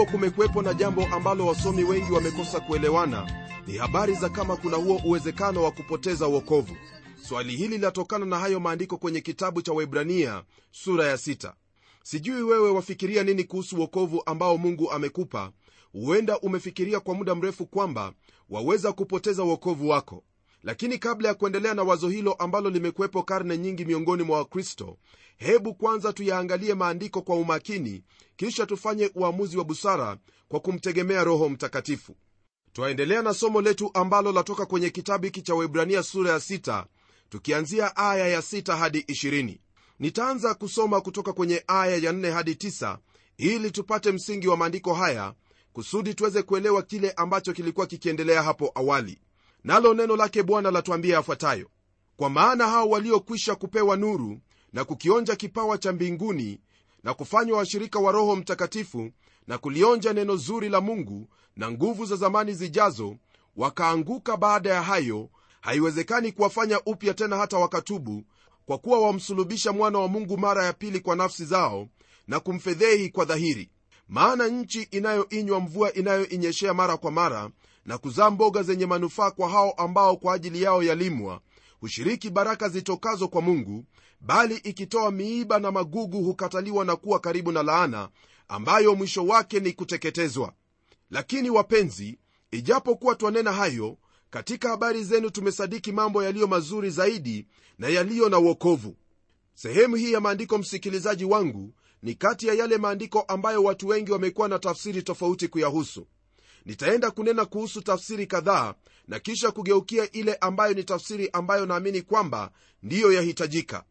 iwapo kumekuwepo na jambo ambalo wasomi wengi wamekosa kuelewana. Ni habari za kama kuna huo uwezekano wa kupoteza uokovu swali hili linatokana na hayo maandiko kwenye kitabu cha waibrania sura ya 6 sijui wewe wafikiria nini kuhusu uokovu ambao mungu amekupa. Huenda umefikiria kwa muda mrefu kwamba waweza kupoteza uokovu wako lakini kabla ya kuendelea na wazo hilo ambalo limekuwepo karne nyingi miongoni mwa wakristo hebu kwanza tuyaangalie maandiko kwa umakini kisha tufanye uamuzi wa busara kwa kumtegemea roho mtakatifu. Twaendelea na somo letu ambalo latoka kwenye kitabu hiki cha webrania sura ya 6 tukianzia aya ya 6 hadi 20 nitaanza kusoma kutoka kwenye aya ya 4 hadi 9 ili tupate msingi wa maandiko haya kusudi tuweze kuelewa kile ambacho kilikuwa kikiendelea hapo awali nalo neno lake bwana latuambia yafuatayo. Kwa maana hao waliokwisha kupewa nuru na kukionja kipawa cha mbinguni na kufanywa washirika wa roho mtakatifu na kulionja neno zuri la mungu na nguvu za zamani zijazo wakaanguka baada ya hayo haiwezekani kuwafanya upya tena hata wakatubu kwa kuwa wamsulubisha mwana wa mungu mara ya pili kwa nafsi zao na kumfedhehi kwa dhahiri. Maana nchi inayoinywa mvua inayoinyeshea mara kwa mara na kuzaa mboga zenye manufaa kwa hao ambao kwa ajili yao yalimwa hushiriki baraka zitokazo kwa mungu bali ikitoa miiba na magugu hukataliwa na kuwa karibu na laana ambayo mwisho wake ni kuteketezwa. Lakini wapenzi ijapokuwa twanena hayo katika habari zenu tumesadiki mambo yaliyo mazuri zaidi na yaliyo na uokovu sehemu hii ya maandiko msikilizaji wangu ni kati ya yale maandiko ambayo watu wengi wamekuwa na tafsiri tofauti kuyahusu nitaenda kunena kuhusu tafsiri kadhaa na kisha kugeukia ile ambayo ni tafsiri ambayo naamini kwamba ndiyo yahitajika.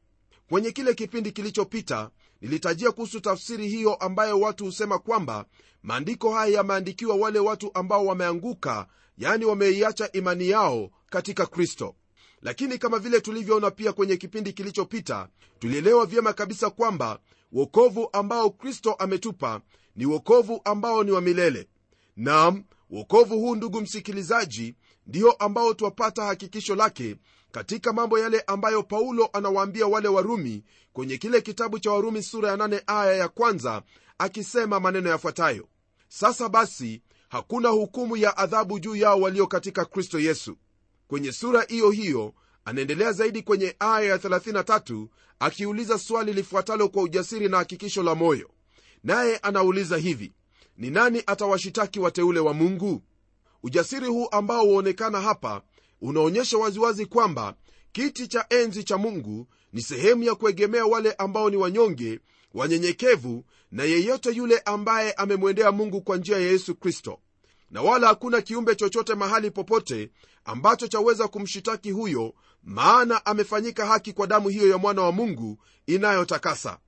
Kwenye kile kipindi kilichopita nilitajia kuhusu tafsiri hiyo ambayo watu husema kwamba maandiko haya yameandikiwa wale watu ambao wameanguka yani wameiacha imani yao katika kristo. Lakini kama vile tulivyoona pia kwenye kipindi kilichopita tulielewa vyema kabisa kwamba wokovu ambao kristo ametupa ni wokovu ambao ni wa milele nam wokovu huu ndugu msikilizaji ndiyo ambao twapata hakikisho lake katika mambo yale ambayo paulo anawaambia wale warumi kwenye kile kitabu cha warumi sura ya 8 aya ya kwanza akisema maneno yafuatayo. Sasa basi hakuna hukumu ya adhabu juu yao walio katika kristo yesu. Kwenye sura hiyo hiyo anaendelea zaidi kwenye aya ya 33 akiuliza swali lifuatalo kwa ujasiri na hakikisho la moyo. Naye anauliza hivi ni nani atawashitaki wateule wa mungu? Ujasiri huu ambao huonekana hapa unaonyesha waziwazi kwamba kiti cha enzi cha mungu ni sehemu ya kuegemea wale ambao ni wanyonge wanyenyekevu na yeyote yule ambaye amemwendea mungu kwa njia ya yesu kristo. Na wala hakuna kiumbe chochote mahali popote ambacho chaweza kumshitaki huyo maana amefanyika haki kwa damu hiyo ya mwana wa mungu inayotakasa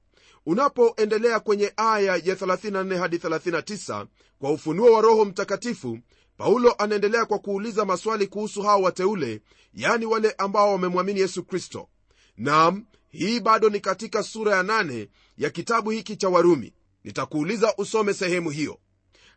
unapoendelea kwenye aya ya 34 hadi 39 kwa ufunuo wa roho mtakatifu paulo anaendelea kwa kuuliza maswali kuhusu hao wateule yani wale ambao wamemwamini yesu kristo. Nam hii bado ni katika sura ya 8 ya kitabu hiki cha warumi. Nitakuuliza usome sehemu hiyo.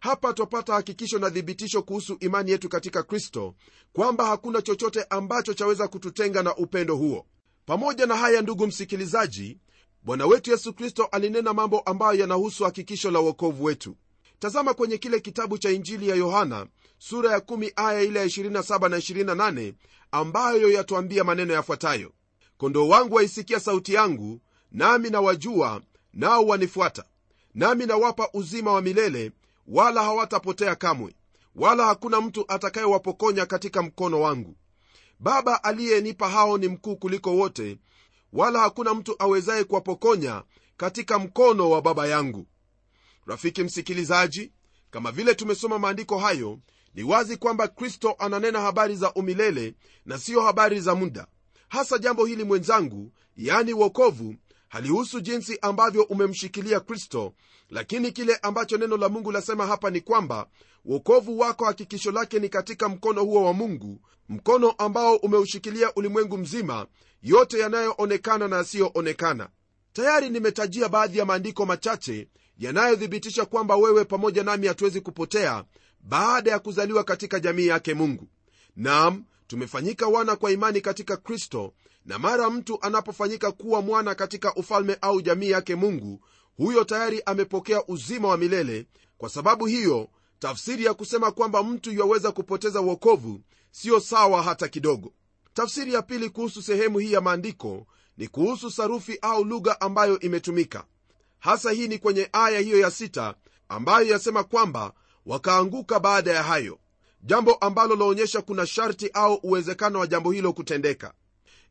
Hapa twapata hakikisho na thibitisho kuhusu imani yetu katika kristo kwamba hakuna chochote ambacho chaweza kututenga na upendo huo. Pamoja na haya ndugu msikilizaji bwana wetu yesu kristo alinena mambo ambayo yanahusu hakikisho la uokovu wetu. Tazama kwenye kile kitabu cha injili ya yohana sura ya 1 aya ile ya 27 na 28 ambayo yatwambia maneno yafuatayo. Kondoo wangu waisikia sauti yangu nami nawajua nao wanifuata. Nami nawapa uzima wa milele wala hawatapotea kamwe wala hakuna mtu atakayewapokonya katika mkono wangu. Baba aliyenipa hao ni mkuu kuliko wote wala hakuna mtu awezaye kuwapokonya katika mkono wa baba yangu. Rafiki msikilizaji kama vile tumesoma maandiko hayo ni wazi kwamba kristo ananena habari za umilele na siyo habari za muda. Hasa jambo hili mwenzangu yani wokovu halihusu jinsi ambavyo umemshikilia kristo lakini kile ambacho neno la mungu lasema hapa ni kwamba wokovu wako hakikisho lake ni katika mkono huo wa mungu mkono ambao umeushikilia ulimwengu mzima yote yanayoonekana na yasiyoonekana. Tayari nimetajia baadhi ya maandiko machache yanayothibitisha kwamba wewe pamoja nami hatuwezi kupotea baada ya kuzaliwa katika jamii yake mungu. Nam tumefanyika wana kwa imani katika kristo na mara mtu anapofanyika kuwa mwana katika ufalme au jamii yake mungu huyo tayari amepokea uzima wa milele. Kwa sababu hiyo tafsiri ya kusema kwamba mtu yuaweza kupoteza uokovu siyo sawa hata kidogo tafsiri ya pili kuhusu sehemu hii ya maandiko ni kuhusu sarufi au lugha ambayo imetumika. Hasa hii ni kwenye aya hiyo ya sita ambayo yasema kwamba wakaanguka baada ya hayo jambo ambalo laonyesha kuna sharti au uwezekano wa jambo hilo kutendeka.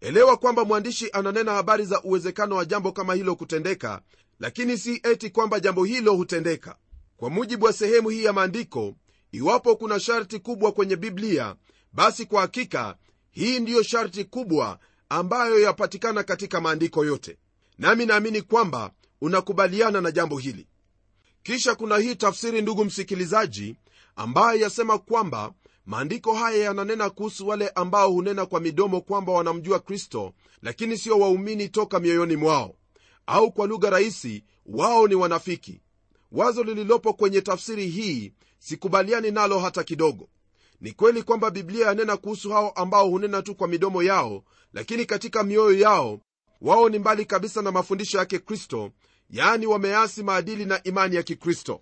Elewa kwamba mwandishi ananena habari za uwezekano wa jambo kama hilo kutendeka lakini si eti kwamba jambo hilo hutendeka. Kwa mujibu wa sehemu hii ya maandiko iwapo kuna sharti kubwa kwenye biblia basi kwa hakika hii ndiyo sharti kubwa ambayo yapatikana katika maandiko yote. Nami naamini kwamba unakubaliana na jambo hili. Kisha kuna hii tafsiri ndugu msikilizaji ambayo yasema kwamba maandiko haya yananena kuhusu wale ambao hunena kwa midomo kwamba wanamjua kristo lakini sio waumini toka mioyoni mwao au kwa lugha rahisi wao ni wanafiki. Wazo lililopo kwenye tafsiri hii sikubaliani nalo hata kidogo ni kweli kwamba biblia yanena kuhusu hao ambao hunena tu kwa midomo yao lakini katika mioyo yao wao ni mbali kabisa na mafundisho yake kristo yaani wameasi maadili na imani ya kikristo.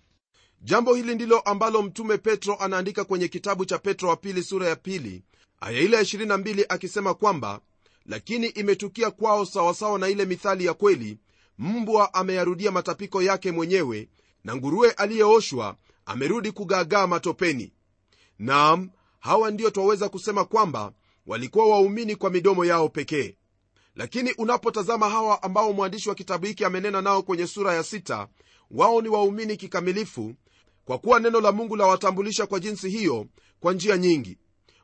Jambo hili ndilo ambalo mtume petro anaandika kwenye kitabu cha petro wa pili sura ya pili aya ile ya 22 akisema kwamba lakini imetukia kwao sawasawa na ile mithali ya kweli mbwa ameyarudia matapiko yake mwenyewe na nguruwe aliyeoshwa amerudi kugaagaa matopeni naam hawa ndio twaweza kusema kwamba walikuwa waumini kwa midomo yao pekee. Lakini unapotazama hawa ambao mwandishi wa kitabu hiki amenena nao kwenye sura ya sita wao ni waumini kikamilifu kwa kuwa neno la mungu lawatambulisha kwa jinsi hiyo kwa njia nyingi.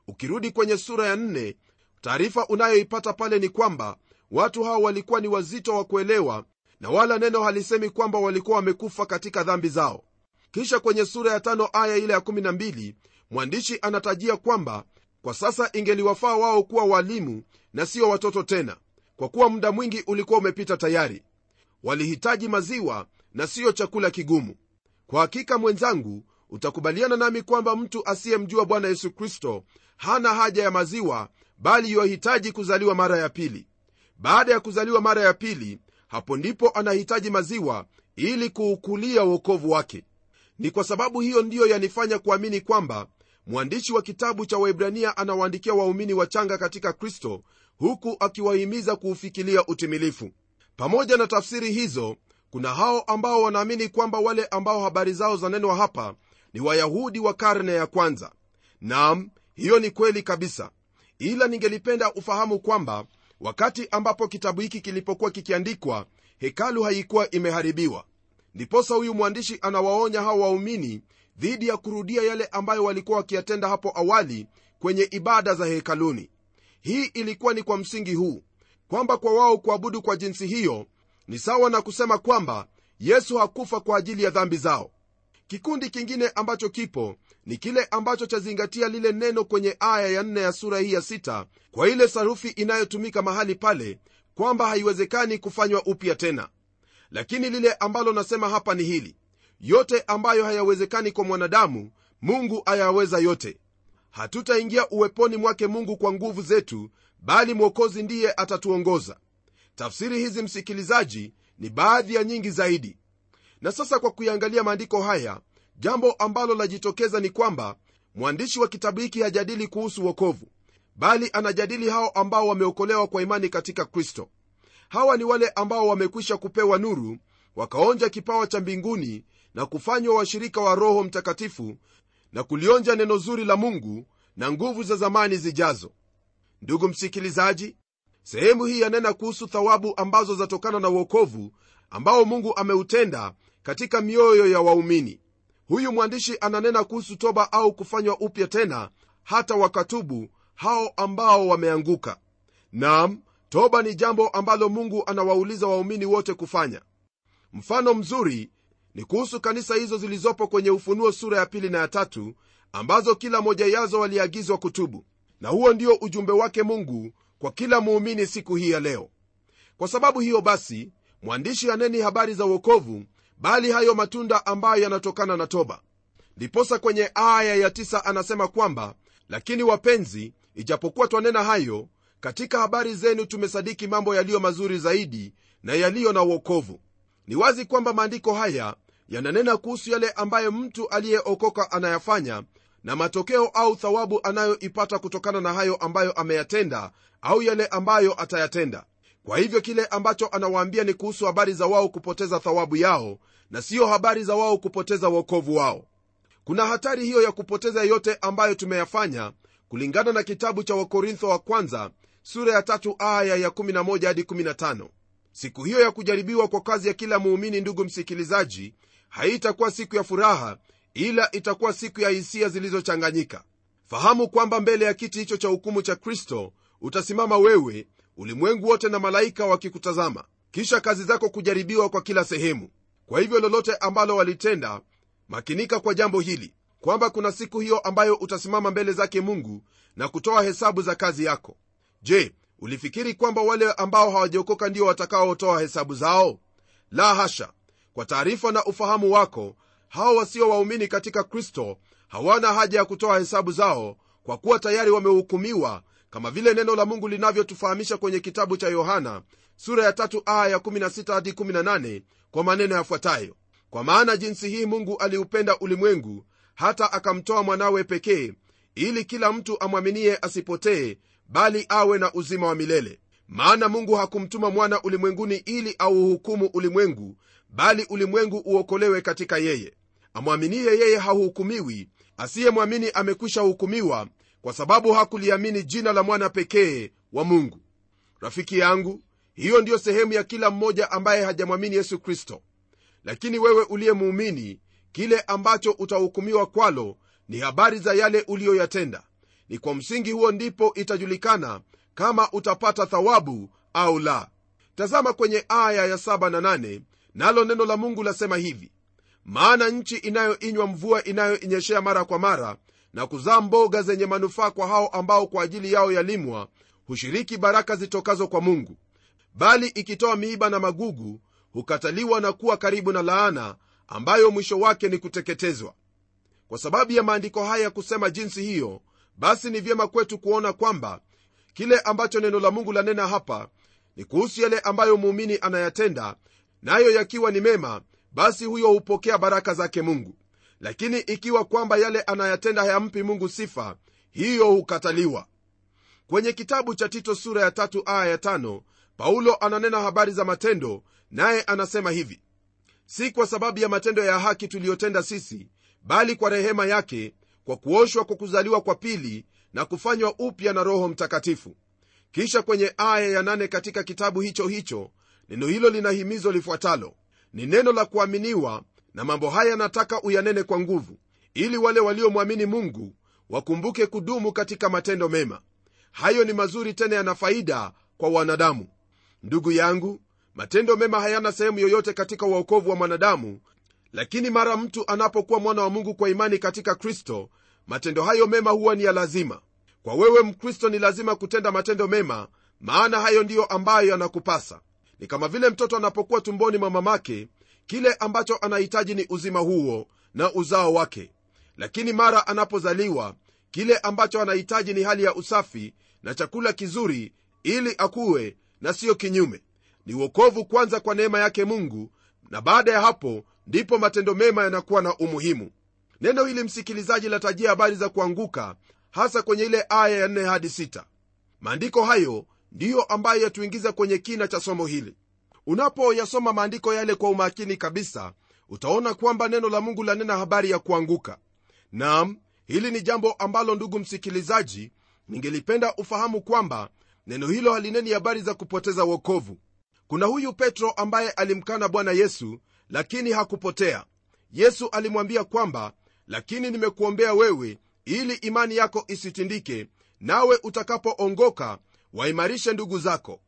Ukirudi kwenye sura ya nne taarifa unayoipata pale ni kwamba watu hao walikuwa ni wazito wa kuelewa na wala neno halisemi kwamba walikuwa wamekufa katika dhambi zao. Kisha kwenye sura ya tano aya ile ya 12 mwandishi anatajia kwamba kwa sasa ingeliwafaa wao kuwa walimu na sio watoto tena kwa kuwa muda mwingi ulikuwa umepita tayari. Walihitaji maziwa na siyo chakula kigumu. Kwa hakika mwenzangu utakubaliana nami kwamba mtu asiyemjua bwana yesu kristo hana haja ya maziwa bali yuahitaji kuzaliwa mara ya pili. Baada ya kuzaliwa mara ya pili hapo ndipo anahitaji maziwa ili kuukulia uokovu wake. Ni kwa sababu hiyo ndiyo yanifanya kuamini kwamba mwandishi wa kitabu cha waibrania anawaandikia waumini wachanga katika kristo huku akiwahimiza kuufikilia utimilifu. Pamoja na tafsiri hizo kuna hao ambao wanaamini kwamba wale ambao habari zao zanenwa hapa ni wayahudi wa karne ya kwanza. Nam hiyo ni kweli kabisa. Ila ningelipenda ufahamu kwamba wakati ambapo kitabu hiki kilipokuwa kikiandikwa hekalu haikuwa imeharibiwa. Ndiposa huyu mwandishi anawaonya hao waumini dhidi ya kurudia yale ambayo walikuwa wakiyatenda hapo awali kwenye ibada za hekaluni. Hii ilikuwa ni kwa msingi huu kwamba kwa wao kuabudu kwa jinsi hiyo ni sawa na kusema kwamba yesu hakufa kwa ajili ya dhambi zao. Kikundi kingine ambacho kipo ni kile ambacho chazingatia lile neno kwenye aya ya nne ya sura hii ya sita kwa ile sarufi inayotumika mahali pale kwamba haiwezekani kufanywa upya tena. Lakini lile ambalo nasema hapa ni hili yote ambayo hayawezekani kwa mwanadamu mungu ayaweza yote. Hatutaingia uweponi mwake mungu kwa nguvu zetu bali mwokozi ndiye atatuongoza. Tafsiri hizi msikilizaji ni baadhi ya nyingi zaidi. Na sasa kwa kuiangalia maandiko haya jambo ambalo lajitokeza ni kwamba mwandishi wa kitabu hiki hajadili kuhusu wokovu bali anajadili hao ambao wameokolewa kwa imani katika kristo. Hawa ni wale ambao wamekwisha kupewa nuru wakaonja kipawa cha mbinguni na kufanywa washirika wa roho mtakatifu na kulionja neno zuri la mungu na nguvu za zamani zijazo. Ndugu msikilizaji sehemu hii yanena kuhusu thawabu ambazo zatokana na uokovu ambao mungu ameutenda katika mioyo ya waumini. Huyu mwandishi ananena kuhusu toba au kufanywa upya tena hata wakatubu hao ambao wameanguka. Nam toba ni jambo ambalo mungu anawauliza waumini wote kufanya. Mfano mzuri ni kuhusu kanisa hizo zilizopo kwenye ufunuo sura ya pili na ya tatu ambazo kila moja yazo waliagizwa kutubu. Na huo ndio ujumbe wake mungu kwa kila muumini siku hii ya leo. Kwa sababu hiyo basi mwandishi haneni habari za uokovu bali hayo matunda ambayo yanatokana na toba. Ndiposa kwenye aya ya tisa anasema kwamba lakini wapenzi ijapokuwa twanena hayo katika habari zenu tumesadiki mambo yaliyo mazuri zaidi na yaliyo na uokovu ni wazi kwamba maandiko haya yananena kuhusu yale ambayo mtu aliyeokoka anayafanya na matokeo au thawabu anayoipata kutokana na hayo ambayo ameyatenda au yale ambayo atayatenda. Kwa hivyo kile ambacho anawaambia ni kuhusu habari za wao kupoteza thawabu yao na siyo habari za wao kupoteza wokovu wao. Kuna hatari hiyo ya kupoteza yote ambayo tumeyafanya kulingana na kitabu cha wakorintho wa kwanza sura ya tatu aya ya 11 hadi 15 siku hiyo ya kujaribiwa kwa kazi ya kila muumini ndugu msikilizaji haitakuwa siku ya furaha ila itakuwa siku ya hisia zilizochanganyika. Fahamu kwamba mbele ya kiti hicho cha hukumu cha kristo utasimama wewe ulimwengu wote na malaika wakikutazama. Kisha kazi zako kujaribiwa kwa kila sehemu. Kwa hivyo lolote ambalo walitenda makinika kwa jambo hili kwamba kuna siku hiyo ambayo utasimama mbele zake mungu na kutoa hesabu za kazi yako. Je ulifikiri kwamba wale ambao hawajaokoka ndio watakaotoa hesabu zao? La hasha kwa taarifa na ufahamu wako hao wasio waumini katika kristo hawana haja ya kutoa hesabu zao kwa kuwa tayari wamehukumiwa kama vile neno la mungu linavyotufahamisha kwenye kitabu cha yohana sura ya tatu aya ya 16 hadi 18 kwa maneno yafuatayo. Kwa maana jinsi hii mungu aliupenda ulimwengu hata akamtoa mwanawe pekee ili kila mtu amwaminie asipotee bali awe na uzima wa milele. Maana mungu hakumtuma mwana ulimwenguni ili auhukumu ulimwengu bali ulimwengu uokolewe katika yeye. Amwaminiye yeye hahukumiwi. Asiyemwamini amekwisha hukumiwa kwa sababu hakuliamini jina la mwana pekee wa mungu. Rafiki yangu hiyo ndiyo sehemu ya kila mmoja ambaye hajamwamini yesu kristo. Lakini wewe uliyemuumini kile ambacho utahukumiwa kwalo ni habari za yale uliyoyatenda. Ni kwa msingi huo ndipo itajulikana kama utapata thawabu au la. Tazama kwenye aya ya 7 na 8 nalo neno la mungu lasema hivi maana nchi inayoinywa mvua inayoinyeshea mara kwa mara na kuzaa mboga zenye manufaa kwa hao ambao kwa ajili yao yalimwa hushiriki baraka zitokazo kwa mungu. Bali ikitoa miiba na magugu hukataliwa na kuwa karibu na laana ambayo mwisho wake ni kuteketezwa. Kwa sababu ya maandiko haya kusema jinsi hiyo basi ni vyema kwetu kuona kwamba kile ambacho neno la mungu lanena hapa ni kuhusu yale ambayo muumini anayatenda nayo yakiwa ni mema basi huyo hupokea baraka zake mungu. Lakini ikiwa kwamba yale anayatenda hayampi mungu sifa hiyo hukataliwa. Kwenye kitabu cha tito sura ya tatu aya ya tano paulo ananena habari za matendo naye anasema hivi. Si kwa sababu ya matendo ya haki tuliyotenda sisi bali kwa rehema yake kwa kuoshwa kwa kuzaliwa kwa pili na kufanywa upya na roho mtakatifu. Kisha kwenye aya ya nane katika kitabu hicho hicho neno hilo lina himizo lifuatalo. Ni neno la kuaminiwa na mambo haya nataka uyanene kwa nguvu ili wale waliomwamini mungu wakumbuke kudumu katika matendo mema. Hayo ni mazuri tena yana faida kwa wanadamu. Ndugu yangu matendo mema hayana sehemu yoyote katika uokovu wa mwanadamu lakini mara mtu anapokuwa mwana wa mungu kwa imani katika kristo matendo hayo mema huwa ni ya lazima. Kwa wewe mkristo ni lazima kutenda matendo mema maana hayo ndiyo ambayo yanakupasa ni kama vile mtoto anapokuwa tumboni mwa mamake kile ambacho anahitaji ni uzima huo na uzao wake. Lakini mara anapozaliwa kile ambacho anahitaji ni hali ya usafi na chakula kizuri ili akuwe na siyo kinyume. Ni uokovu kwanza kwa neema yake mungu na baada ya hapo ndipo matendo mema yanakuwa na umuhimu. Neno hili msikilizaji latajia habari za kuanguka hasa kwenye ile aya ya 4 hadi 6 maandiko hayo ndiyo ambayo yatuingiza kwenye kina cha somo hili. Unapoyasoma maandiko yale kwa umakini kabisa utaona kwamba neno la mungu lanena habari ya kuanguka. Nam hili ni jambo ambalo ndugu msikilizaji ningelipenda ufahamu kwamba neno hilo halineni habari za kupoteza wokovu. Kuna huyu petro ambaye alimkana bwana yesu lakini hakupotea. Yesu alimwambia kwamba lakini nimekuombea wewe ili imani yako isitindike nawe utakapoongoka waimarishe ndugu zako.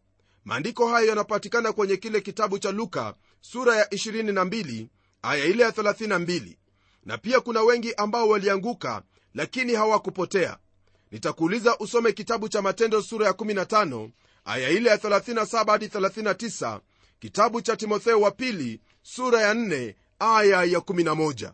Maandiko hayo yanapatikana kwenye kile kitabu cha luka sura ya 22 aya ile ya 32 na pia kuna wengi ambao walianguka lakini hawakupotea. Nitakuuliza usome kitabu cha matendo sura ya 15 aya ile ya 37 hadi 39 kitabu cha timotheo wa pili sura ya 4 aya ya 11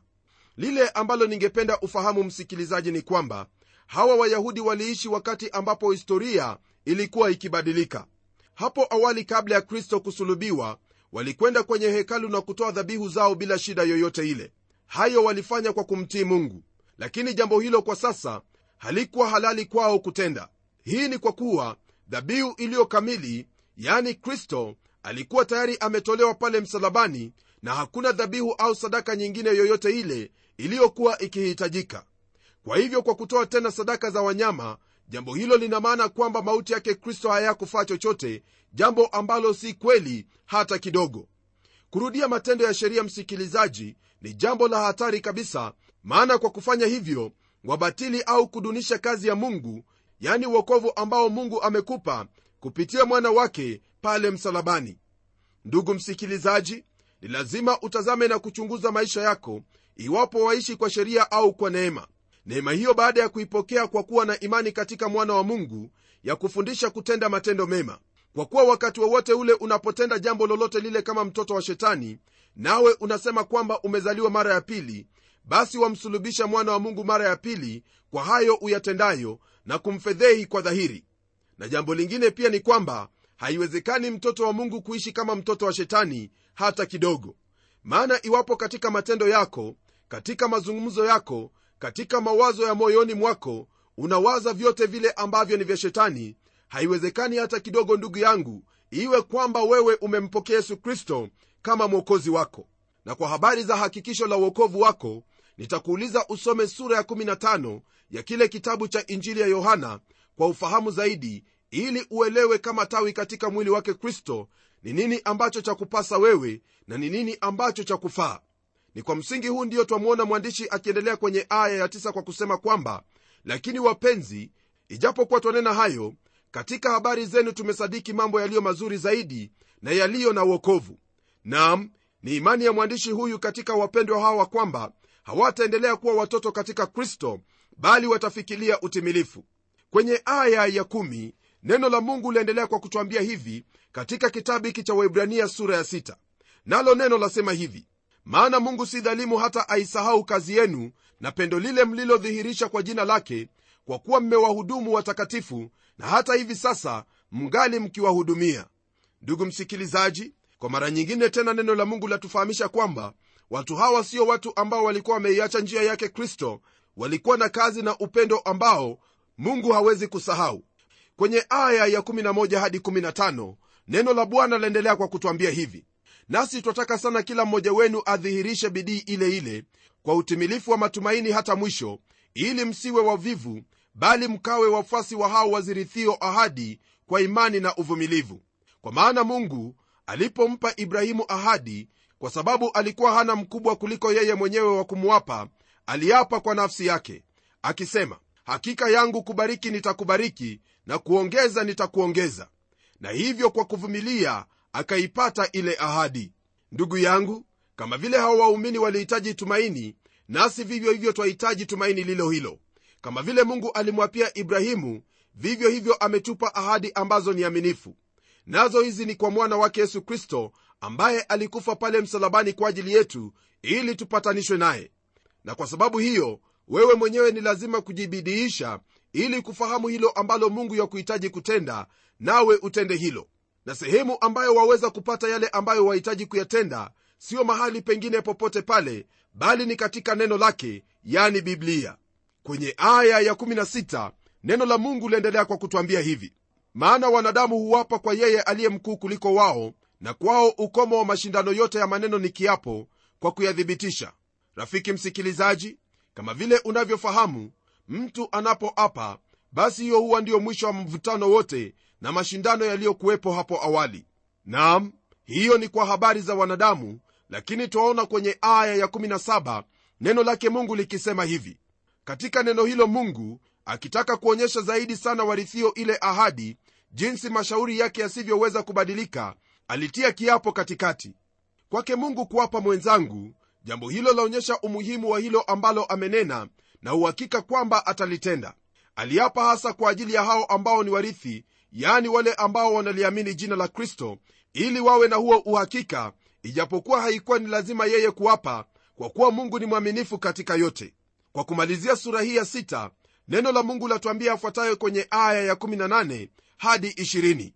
lile ambalo ningependa ufahamu msikilizaji ni kwamba hawa wayahudi waliishi wakati ambapo historia ilikuwa ikibadilika. Hapo awali kabla ya kristo kusulubiwa walikwenda kwenye hekalu na kutoa dhabihu zao bila shida yoyote ile. Hayo walifanya kwa kumtii mungu. Lakini jambo hilo kwa sasa halikuwa halali kwao kutenda. Hii ni kwa kuwa dhabihu iliyo kamili yani kristo alikuwa tayari ametolewa pale msalabani na hakuna dhabihu au sadaka nyingine yoyote ile iliyokuwa ikihitajika. Kwa hivyo kwa kutoa tena sadaka za wanyama jambo hilo lina maana kwamba mauti yake kristo hayakufaa chochote jambo ambalo si kweli hata kidogo. Kurudia matendo ya sheria msikilizaji ni jambo la hatari kabisa maana kwa kufanya hivyo wabatili au kudunisha kazi ya mungu yani uokovu ambao mungu amekupa kupitia mwana wake pale msalabani. Ndugu msikilizaji ni lazima utazame na kuchunguza maisha yako iwapo waishi kwa sheria au kwa neema neema hiyo baada ya kuipokea kwa kuwa na imani katika mwana wa mungu ya kufundisha kutenda matendo mema. Kwa kuwa wakati wowote ule unapotenda jambo lolote lile kama mtoto wa shetani nawe unasema kwamba umezaliwa mara ya pili basi wamsulubisha mwana wa mungu mara ya pili kwa hayo uyatendayo na kumfedhehi kwa dhahiri. Na jambo lingine pia ni kwamba haiwezekani mtoto wa mungu kuishi kama mtoto wa shetani hata kidogo. Maana iwapo katika matendo yako katika mazungumzo yako katika mawazo ya moyoni mwako unawaza vyote vile ambavyo ni vya shetani. Haiwezekani hata kidogo ndugu yangu iwe kwamba wewe umempokea yesu kristo kama mwokozi wako. Na kwa habari za hakikisho la uokovu wako nitakuuliza usome sura ya 15 ya kile kitabu cha injili ya yohana kwa ufahamu zaidi ili uelewe kama tawi katika mwili wake kristo ni nini ambacho cha kupasa wewe na ni nini ambacho cha kufaa ni kwa msingi huu ndiyo twamwona mwandishi akiendelea kwenye aya ya 9 kwa kusema kwamba lakini wapenzi ijapokuwa twanena hayo katika habari zenu tumesadiki mambo yaliyo mazuri zaidi na yaliyo na uokovu nam ni imani ya mwandishi huyu katika wapendwa hawa kwamba hawataendelea kuwa watoto katika kristo bali watafikilia utimilifu kwenye aya ya kumi, neno la mungu liendelea kwa kutwambia hivi katika kitabu hiki cha waibrania sura ya sita. nalo neno lasema hivi maana mungu si dhalimu hata aisahau kazi yenu na pendo lile mlilodhihirisha kwa jina lake kwa kuwa mmewahudumu watakatifu na hata hivi sasa mngali mkiwahudumia. Ndugu msikilizaji kwa mara nyingine tena neno la mungu latufahamisha kwamba watu hawa sio watu ambao walikuwa wameiacha njia yake kristo. Walikuwa na kazi na upendo ambao mungu hawezi kusahau. Kwenye aya ya 11 hadi 15 neno la bwana laendelea kwa kutwambia hivi nasi twataka sana kila mmoja wenu adhihirishe bidii ile ile kwa utimilifu wa matumaini hata mwisho ili msiwe wavivu bali mkawe wafuasi wa hao wazirithio ahadi kwa imani na uvumilivu. Kwa maana mungu alipompa ibrahimu ahadi kwa sababu alikuwa hana mkubwa kuliko yeye mwenyewe wa kumwapa aliapa kwa nafsi yake akisema hakika yangu kubariki nitakubariki na kuongeza nitakuongeza. Na hivyo kwa kuvumilia akaipata ile ahadi. Ndugu yangu kama vile hawa waumini walihitaji tumaini nasi vivyo hivyo twahitaji tumaini lilo hilo. Kama vile mungu alimwapia ibrahimu vivyo hivyo ametupa ahadi ambazo ni aminifu. Nazo hizi ni kwa mwana wake yesu kristo ambaye alikufa pale msalabani kwa ajili yetu ili tupatanishwe naye. Na kwa sababu hiyo wewe mwenyewe ni lazima kujibidiisha ili kufahamu hilo ambalo mungu yakuhitaji kutenda nawe utende hilo na sehemu ambayo waweza kupata yale ambayo wahitaji kuyatenda siyo mahali pengine popote pale bali ni katika neno lake yani biblia. Kwenye aya ya 16 neno la mungu liendelea kwa kutwambia hivi. Maana wanadamu huwapa kwa yeye aliye mkuu kuliko wao na kwao ukomo wa mashindano yote ya maneno ni kiapo kwa kuyathibitisha. Rafiki msikilizaji kama vile unavyofahamu mtu anapoapa basi hiyo huwa ndiyo mwisho wa mvutano wote na mashindano yaliyokuwepo hapo awali. Nam hiyo ni kwa habari za wanadamu lakini twaona kwenye aya ya 17 neno lake mungu likisema hivi. Katika neno hilo mungu akitaka kuonyesha zaidi sana warithio ile ahadi jinsi mashauri yake yasivyoweza kubadilika alitia kiapo katikati. Kwake mungu kuwapa mwenzangu jambo hilo laonyesha umuhimu wa hilo ambalo amenena na uhakika kwamba atalitenda. Aliapa hasa kwa ajili ya hao ambao ni warithi yaani wale ambao wanaliamini jina la kristo ili wawe na huo uhakika ijapokuwa haikuwa ni lazima yeye kuwapa kwa kuwa mungu ni mwaminifu katika yote. Kwa kumalizia sura hii ya sita neno la mungu latuambia afuatayo kwenye aya ya 18 hadi 20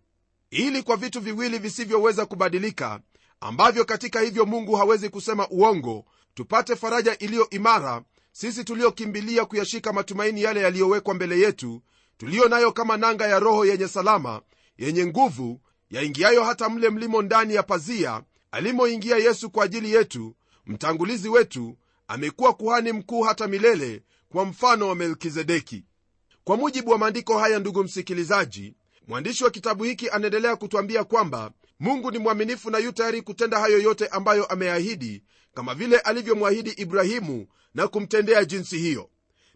ili kwa vitu viwili visivyoweza kubadilika ambavyo katika hivyo mungu hawezi kusema uongo tupate faraja iliyo imara sisi tuliokimbilia kuyashika matumaini yale yaliyowekwa mbele yetu tuliyo nayo kama nanga ya roho yenye salama yenye nguvu yaingiayo hata mle mlimo ndani ya pazia alimoingia yesu kwa ajili yetu mtangulizi wetu amekuwa kuhani mkuu hata milele kwa mfano wa melkizedeki. Kwa mujibu wa maandiko haya ndugu msikilizaji mwandishi wa kitabu hiki anaendelea kutwambia kwamba mungu ni mwaminifu na yu tayari kutenda hayo yote ambayo ameahidi kama vile alivyomwahidi ibrahimu na kumtendea jinsi hiyo.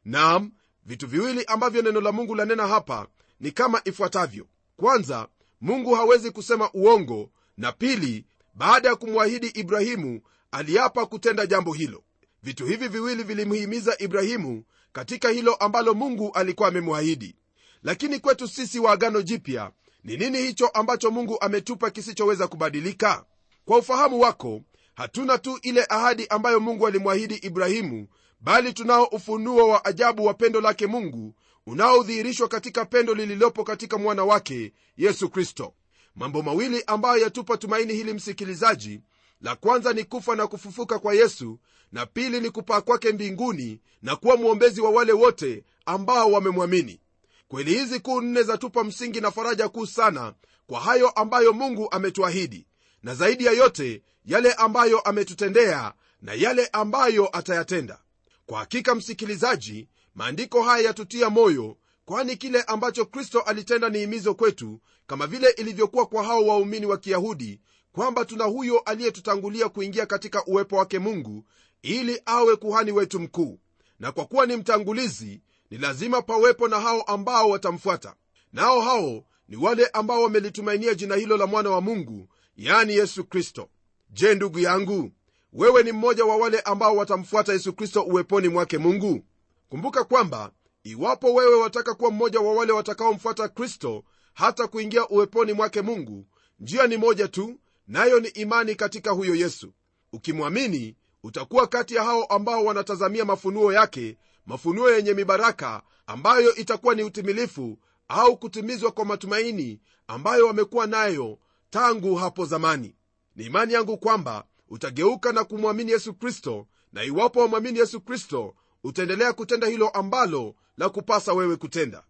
Nam vitu viwili ambavyo neno la mungu lanena hapa ni kama ifuatavyo. Kwanza mungu hawezi kusema uongo na pili baada ya kumwahidi ibrahimu aliapa kutenda jambo hilo. Vitu hivi viwili vilimhimiza ibrahimu katika hilo ambalo mungu alikuwa amemwahidi. Lakini kwetu sisi wa agano jipya ni nini hicho ambacho mungu ametupa kisichoweza kubadilika? Kwa ufahamu wako hatuna tu ile ahadi ambayo mungu alimwahidi ibrahimu bali tunao ufunuo wa ajabu wa pendo lake mungu unaodhihirishwa katika pendo lililopo katika mwana wake yesu kristo. Mambo mawili ambayo yatupa tumaini hili msikilizaji. La kwanza ni kufa na kufufuka kwa yesu na pili ni kupaa kwake mbinguni na kuwa mwombezi wa wale wote ambao wamemwamini. Kweli hizi kuu nne zatupa msingi na faraja kuu sana kwa hayo ambayo mungu ametuahidi na zaidi ya yote yale ambayo ametutendea na yale ambayo atayatenda kwa hakika msikilizaji maandiko haya yatutia moyo kwani kile ambacho kristo alitenda ni himizo kwetu kama vile ilivyokuwa kwa hao waumini wa kiyahudi kwamba tuna huyo aliyetutangulia kuingia katika uwepo wake mungu ili awe kuhani wetu mkuu. Na kwa kuwa ni mtangulizi ni lazima pawepo na hao ambao watamfuata. Nao hao ni wale ambao wamelitumainia jina hilo la mwana wa mungu yani yesu kristo. Je ndugu yangu wewe ni mmoja wa wale ambao watamfuata yesu kristo uweponi mwake mungu? Kumbuka kwamba iwapo wewe wataka kuwa mmoja wa wale watakaomfuata kristo hata kuingia uweponi mwake mungu njia ni moja tu nayo ni imani katika huyo yesu. Ukimwamini utakuwa kati ya hao ambao wanatazamia mafunuo yake mafunuo yenye mibaraka ambayo itakuwa ni utimilifu au kutimizwa kwa matumaini ambayo wamekuwa nayo tangu hapo zamani. Ni imani yangu kwamba utageuka na kumwamini yesu kristo na iwapo wamwamini yesu kristo utaendelea kutenda hilo ambalo la kupasa wewe kutenda.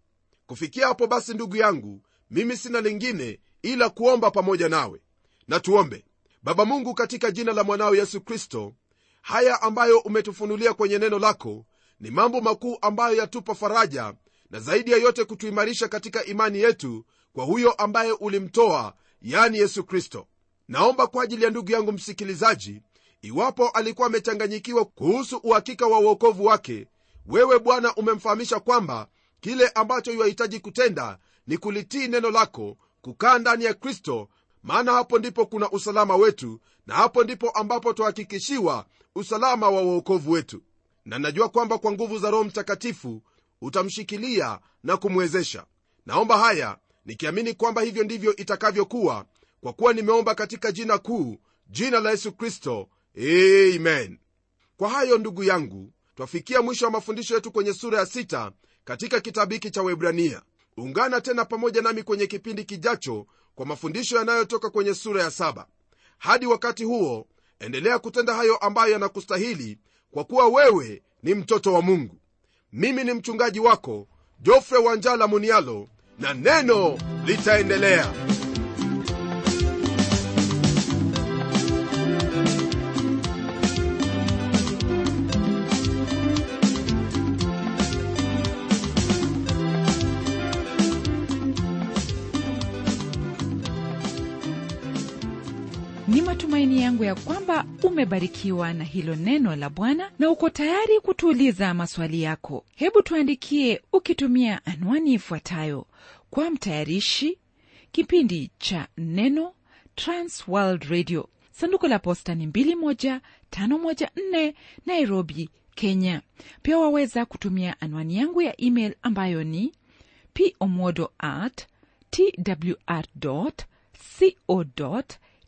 Kufikia hapo basi ndugu yangu mimi sina lingine ila kuomba pamoja nawe. Na tuombe. Baba mungu katika jina la mwanao yesu kristo haya ambayo umetufunulia kwenye neno lako ni mambo makuu ambayo yatupa faraja na zaidi ya yote kutuimarisha katika imani yetu kwa huyo ambaye ulimtoa yani yesu kristo naomba kwa ajili ya ndugu yangu msikilizaji iwapo alikuwa amechanganyikiwa kuhusu uhakika wa uokovu wake wewe bwana umemfahamisha kwamba kile ambacho iwahitaji kutenda ni kulitii neno lako kukaa ndani ya kristo maana hapo ndipo kuna usalama wetu na hapo ndipo ambapo twahakikishiwa usalama wa uokovu wetu. Na najua kwamba kwa nguvu za roho mtakatifu utamshikilia na kumwezesha. Naomba haya nikiamini kwamba hivyo ndivyo itakavyokuwa kwa kuwa nimeomba katika jina kuu jina la yesu kristo. Amen. Kwa hayo ndugu yangu twafikia mwisho wa mafundisho yetu kwenye sura ya sita katika kitabu hiki cha webrania ungana tena pamoja nami kwenye kipindi kijacho kwa mafundisho yanayotoka kwenye sura ya saba. Hadi wakati huo endelea kutenda hayo ambayo yanakustahili kwa kuwa wewe ni mtoto wa mungu. Mimi ni mchungaji wako jofre wanjala munialo na neno litaendelea kwamba umebarikiwa na hilo neno la bwana na uko tayari kutuuliza maswali yako. Hebu tuandikie ukitumia anwani ifuatayo. Kwa mtayarishi kipindi cha neno transworld radio. Sanduku la posta ni 21514 nairobi kenya. Pia waweza kutumia anwani yangu ya email ambayo ni pomodo at twr co